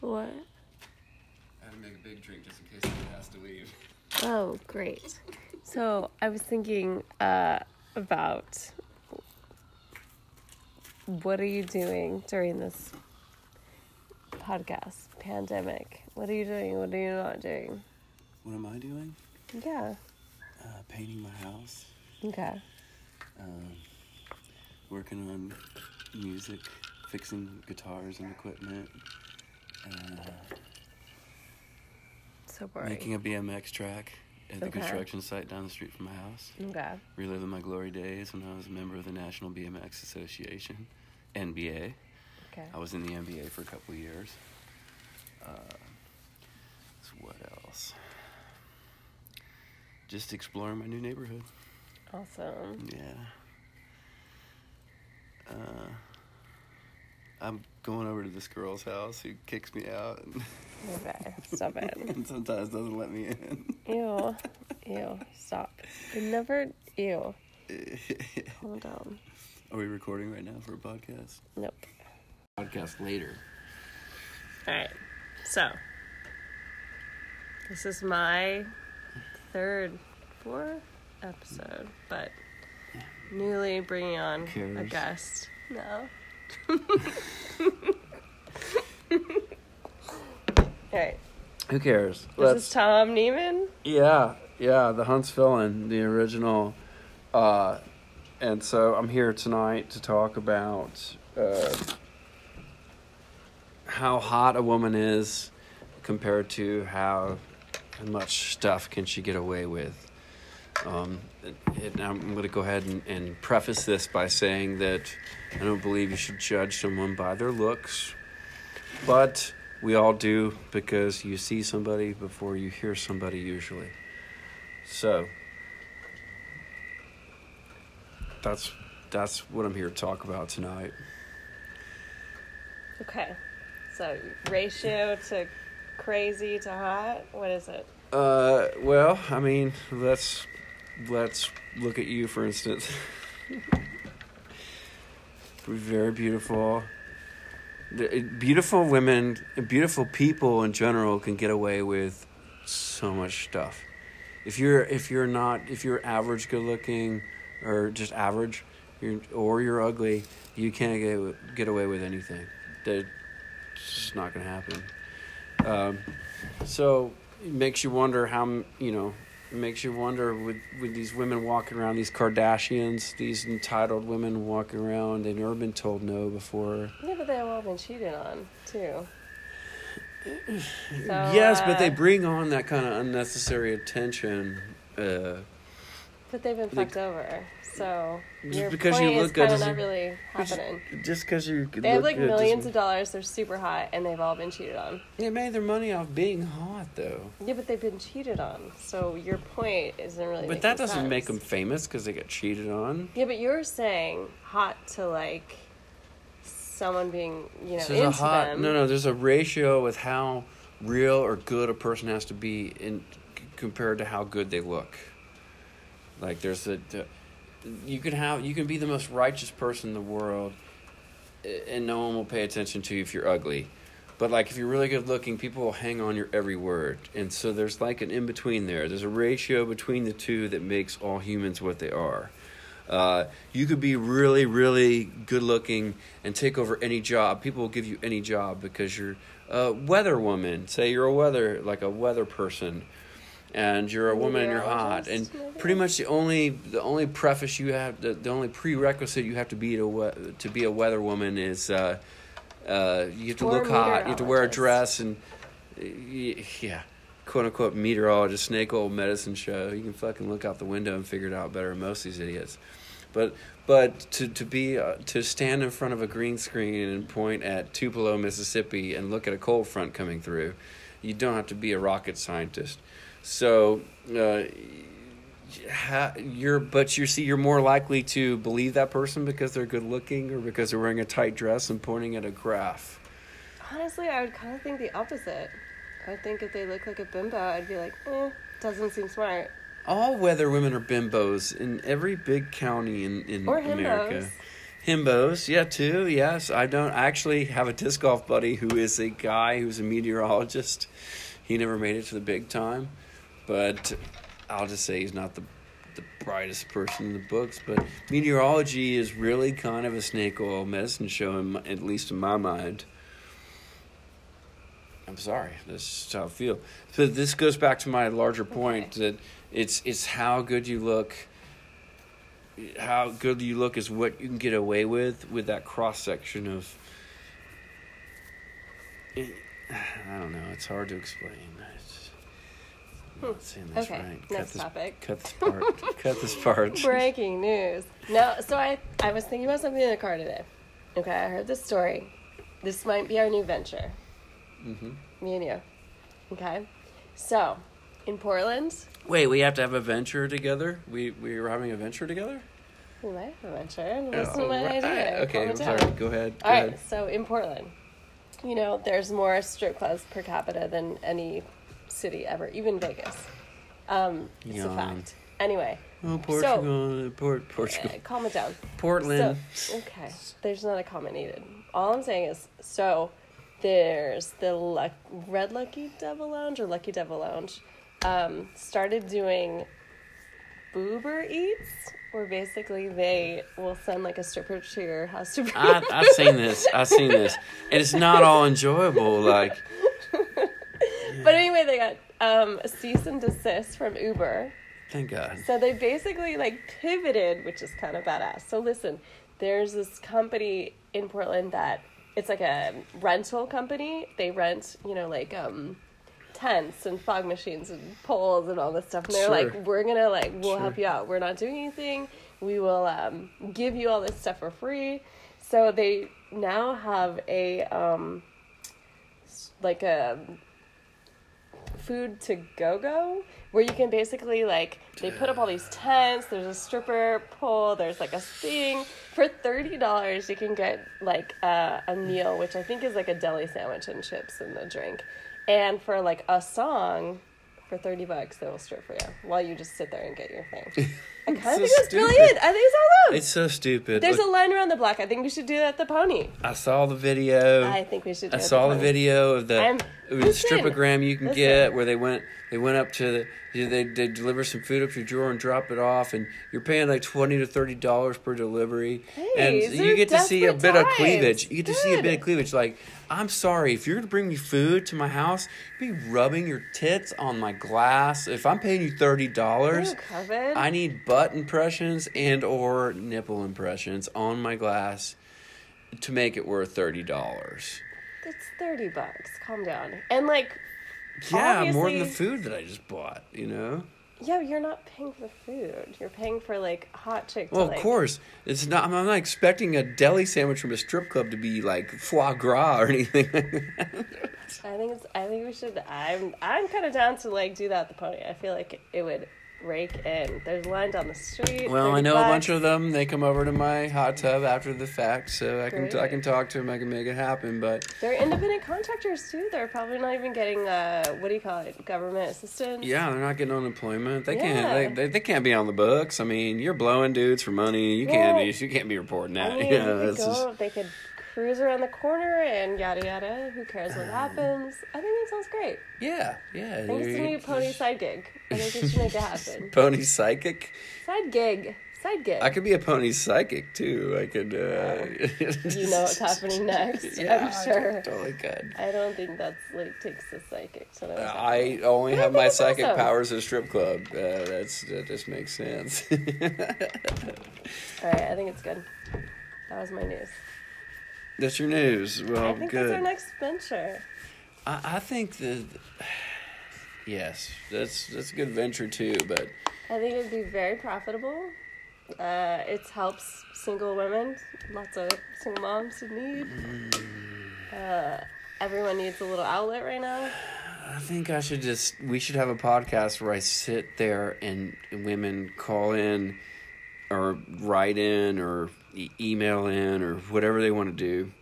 What? I had to make a big drink just in case someone has to leave. Oh, great. So I was thinking uh, about what are you doing during this podcast pandemic? What are you doing? What are you not doing? What am I doing? Yeah. Uh, painting my house. Okay. Um, working on music, fixing guitars and equipment. Uh, So boring. making a BMX track at the Okay. construction site down the street from my house. Okay. Reliving my glory days when I was a member of the National BMX Association, NBA. Okay. I was in the NBA for a couple of years. Uh, so what else? Just exploring my new neighborhood. Awesome. Yeah. Uh, I'm going over to this girl's house who kicks me out and, Okay. Stop it. and sometimes doesn't let me in. Ew. Ew. Stop. You never. Ew. Calm down. Are we recording right now for a podcast? Nope. Podcast later. All right. So, this is my third, fourth episode, but newly bringing on a guest. No. All right. Who cares? This is Tom Neiman. Yeah, yeah, the Huntsvillian, the original. Uh, and so I'm here tonight to talk about uh, how hot a woman is compared to how much stuff can she get away with. Um, and I'm going to go ahead and, and preface this by saying that I don't believe you should judge someone by their looks, but we all do because you see somebody before you hear somebody usually. So that's that's what I'm here to talk about tonight. Okay. So, ratio to crazy to hot. What is it? Uh, well, I mean, let's let's look at you for instance. Very beautiful. Beautiful women, beautiful people in general can get away with so much stuff. If you're if you're not if you're average good looking or just average, you're or you're ugly, you can't get get away with anything. That it's just not gonna happen. Um, so it makes you wonder how you know it makes you wonder with with these women walking around these Kardashians these entitled women walking around they've never been told no before Yeah, but they've all been cheated on, too. So, yes but they uh, bring on that kind of unnecessary attention uh, But they've been fucked over. So Just your because point you is look good kind of doesn't- really happening. just because you They have like millions of dollars. They're super hot, and they've all been cheated on. they made their money off being hot though Yeah, but they've been cheated on. So your point isn't really. but that doesn't make them famous because they got cheated on Yeah, but you're saying hot to like someone being you know So there's a into hot them. no no there's a ratio with how real or good a person has to be in compared to how good they look like there's a you can have you can be the most righteous person in the world and no one will pay attention to you if you're ugly but like if you're really good looking people will hang on your every word and so there's like an in between there there's a ratio between the two that makes all humans what they are uh, you could be really, really good looking and take over any job. People will give you any job because you're a weather woman. Say you're a weather, like a weather person, and you're a woman and you're hot. And? Pretty much the only the only preface you have, the, the only prerequisite you have to be to to be a weather woman is uh, uh, you have to Or look hot. You have to wear a dress and yeah. "Quote unquote" meteorologist, snake oil medicine show. You can fucking look out the window and figure it out better than most of these idiots. But but to to be uh, to stand in front of a green screen and point at Tupelo, Mississippi, and look at a cold front coming through, you don't have to be a rocket scientist. So. Uh, you're but you see you're more likely to believe that person because they're good looking or because they're wearing a tight dress and pointing at a graph. Honestly, I would kind of think the opposite. I think if they look like a bimbo, I'd be like, eh, doesn't seem smart. All weather women are bimbos in every big county in, in Or America. Himbos, yeah, too. Yes, I don't I actually have a disc golf buddy who is a guy who's a meteorologist. He never made it to the big time, but I'll just say he's not the the brightest person in the books. But meteorology is really kind of a snake oil medicine show, in my, at least in my mind. I'm sorry, this is how I feel. So this goes back to my larger point Okay. that it's it's how good you look. How good you look is what you can get away with with that cross section of. I don't know. It's hard to explain. It's, saying this. Okay, right. next this, topic. Cut this part. cut this part. Breaking news. No, so I I was thinking about something in the car today. Okay, I heard this story. This might be our new venture, Mm-hmm. me and you. Okay, so in Portland, Wait, we have to have a venture together. We we were having a venture together. we might have a venture. Listen to Oh, my right. idea. Okay, I'm sorry. Go ahead. Go All right, ahead. so in Portland, you know, there's more strip clubs per capita than any city ever, even Vegas. Um, it's a fact. Anyway, Oh, Portugal, Port, uh, Portugal, calm it down. Portland. So, okay, there's not a comment needed. All I'm saying is, so there's the Luck- Red Lucky Devil Lounge or Lucky Devil Lounge um, started doing Boober Eats, where basically they will send like a stripper to your house to. I, I've seen this. I've seen this, and it's not all enjoyable. Like, But anyway, they got um, a cease and desist from Uber. thank God. So they basically like pivoted, which is kind of badass. So listen, there's this company in Portland that it's like a rental company. They rent, you know, like um tents and fog machines and poles and all this stuff. And they're Sure. like, we're gonna like we'll Sure. help you out. We're not doing anything. We will um give you all this stuff for free. So they now have a um like a food to go go where you can basically like they put up all these tents there's a stripper pole there's like a thing for $30 you can get like uh, a meal which i think is like a deli sandwich and chips and a drink and for like a song for 30 bucks they will strip for you while you just sit there and get your thing i kind of so think that's stupid. brilliant i think it's awesome It's so stupid. there's Look, a line around the block i think we should do that at the pony I saw the video. i think we should do I saw the Pony. video of the, I'm- of the listen, stripogram you can listen. get where they went they went up to the they they deliver some food up to your drawer and drop it off and you're paying like twenty to thirty dollars per delivery Hey, and you get to see a bit of cleavage you get to see a bit of cleavage like I'm sorry if you're gonna bring me food to my house be rubbing your tits on my glass if I'm paying you thirty dollars. I need butt impressions and or nipple impressions on my glass to make it worth thirty dollars. It's thirty bucks. Calm down. And like, Yeah, more than the food that I just bought, you know? yeah, you're not paying for the food. You're paying for like hot chick. Well, like, of course. It's not I'm not expecting a deli sandwich from a strip club to be like foie gras or anything. I think it's. I think we should. I'm. I'm kind of down to like do that at the pony. I feel like it would rake in. There's a line down the street. well, I 30 know a bunch of them. They come over to my hot tub after the fact, so I can I can talk to them. I can make it happen. But They're independent contractors too. They're probably not even getting uh, what do you call it, government assistance. yeah, they're not getting unemployment. They Yeah. can't. They, they, they can't be on the books. I mean, you're blowing dudes for money. You can't be. You can't be reporting that. I mean, yeah, they could just- They could cruise around the corner and yada yada. Who cares what happens? I think that sounds great. yeah, yeah. I think it's a new pony side gig. I think we should make it happen. Pony psychic. Side gig. Side gig. I could be a pony psychic too. I could. Uh, you know what's happening next. Yeah, I'm sure. I totally could. I don't think that's like takes the psychic to know. what's I only But have think my psychic awesome. powers at a strip club. Uh, that's that just makes sense. All right, I think it's good. That was my news. That's your news. Well, I think that's our next venture. I, I think that. Yes, that's that's a good venture too. But I think it'd be very profitable. Uh, it helps single women, lots of single moms in need. Uh, everyone needs a little outlet right now. I think I should just we should have a podcast where I sit there and women call in or write in or e- email in or whatever they want to do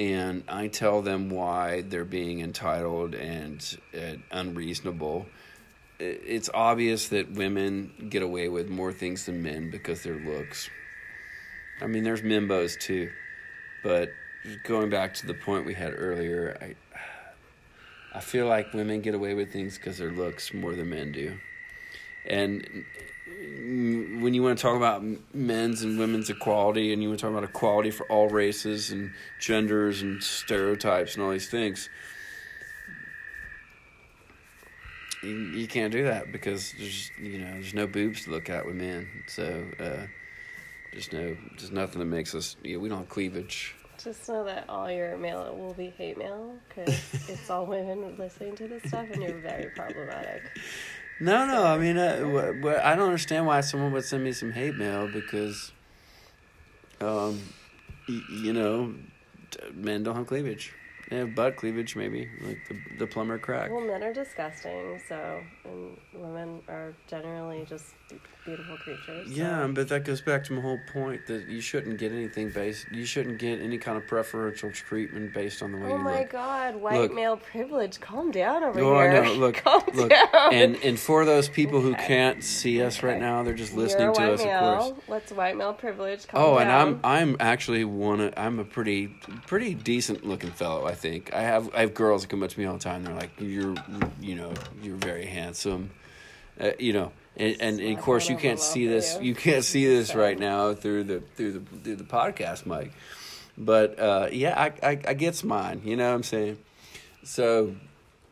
and I tell them why they're being entitled and uh, unreasonable. It's obvious that women get away with more things than men because their looks. I mean, there's mimbos too, but going back to the point we had earlier, I I feel like women get away with things because their looks more than men do, and when you want to talk about men's and women's equality, and you want to talk about equality for all races and genders and stereotypes and all these things. You, you can't do that because there's you know there's no boobs to look at with men so uh, there's no there's nothing that makes us you know, we don't have cleavage Just know that all your mail will be hate mail because it's all women listening to this stuff, and you're very problematic. No, no. I mean, uh, I don't understand why someone would send me some hate mail because, um, you know, men don't have cleavage. They have butt cleavage, maybe like the the plumber crack. Well, men are disgusting, so and women are generally just beautiful creatures. so- Yeah, but that goes back to my whole point that you shouldn't get anything based. You shouldn't get any kind of preferential treatment based on the way Oh you look. Oh my. God, white Look. male privilege. Calm down over Oh, here. know. Look, Calm look, down. and and for those people who can't see us right now, they're just You're listening a to us, male. of course. Let's white male privilege. Calm Oh, and. I'm I'm actually one. Of, I'm a pretty pretty decent looking fellow. I think I have I have girls that come up to me all the time. They're like, "You're you know you're very handsome," uh, you know. And, and, and of course you can't see this. You can't see this right now through the through the through the podcast mic. But uh, yeah, I, I I gets mine. You know what I'm saying? So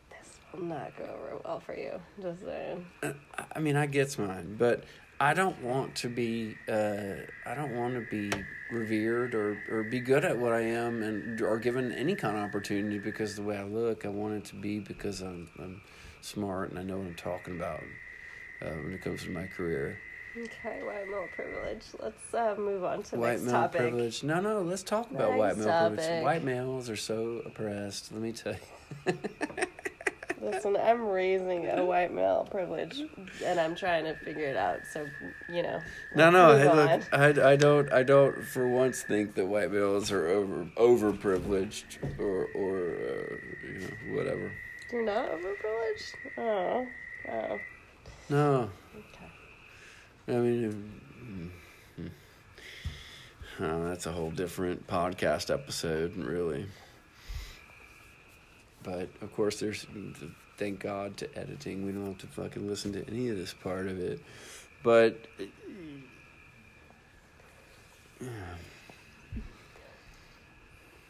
This will not go over well for you. Just saying. I mean, I gets mine, but I don't want to be. Uh, I don't want to be revered or, or be good at what I am, and or given any kind of opportunity because the way I look. I want it to be because I'm I'm smart and I know what I'm talking about uh, when it comes to my career. Okay, white male privilege. Let's uh, move on to the white next male topic. privilege. No, no. Let's talk about white Next male privilege. White males are so oppressed. Let me tell you. Listen, I'm raising a white male privilege, and I'm trying to figure it out. So, you know. No, no. move look, I, I don't, I don't for once think that white males are over overprivileged or or uh, you know whatever. You're not overprivileged? Oh. Oh. No, Okay. I mean, mm, mm. oh, that's a whole different podcast episode, really. But of course, there's thank God to editing. We don't have to fucking listen to any of this part of it. But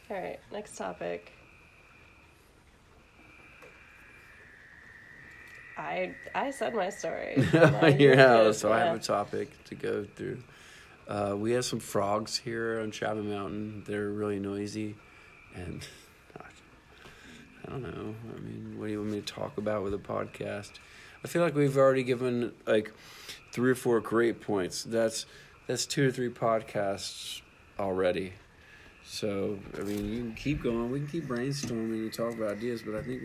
All right, next topic. I I said my story. Your house. So I have a topic to go through. Uh, we have some frogs here on Chapman Mountain. They're really noisy, and I don't know. I mean, what do you want me to talk about with a podcast? I feel like we've already given like three or four great points. That's that's two or three podcasts already. So I mean, you can keep going. We can keep brainstorming and talk about ideas, but I think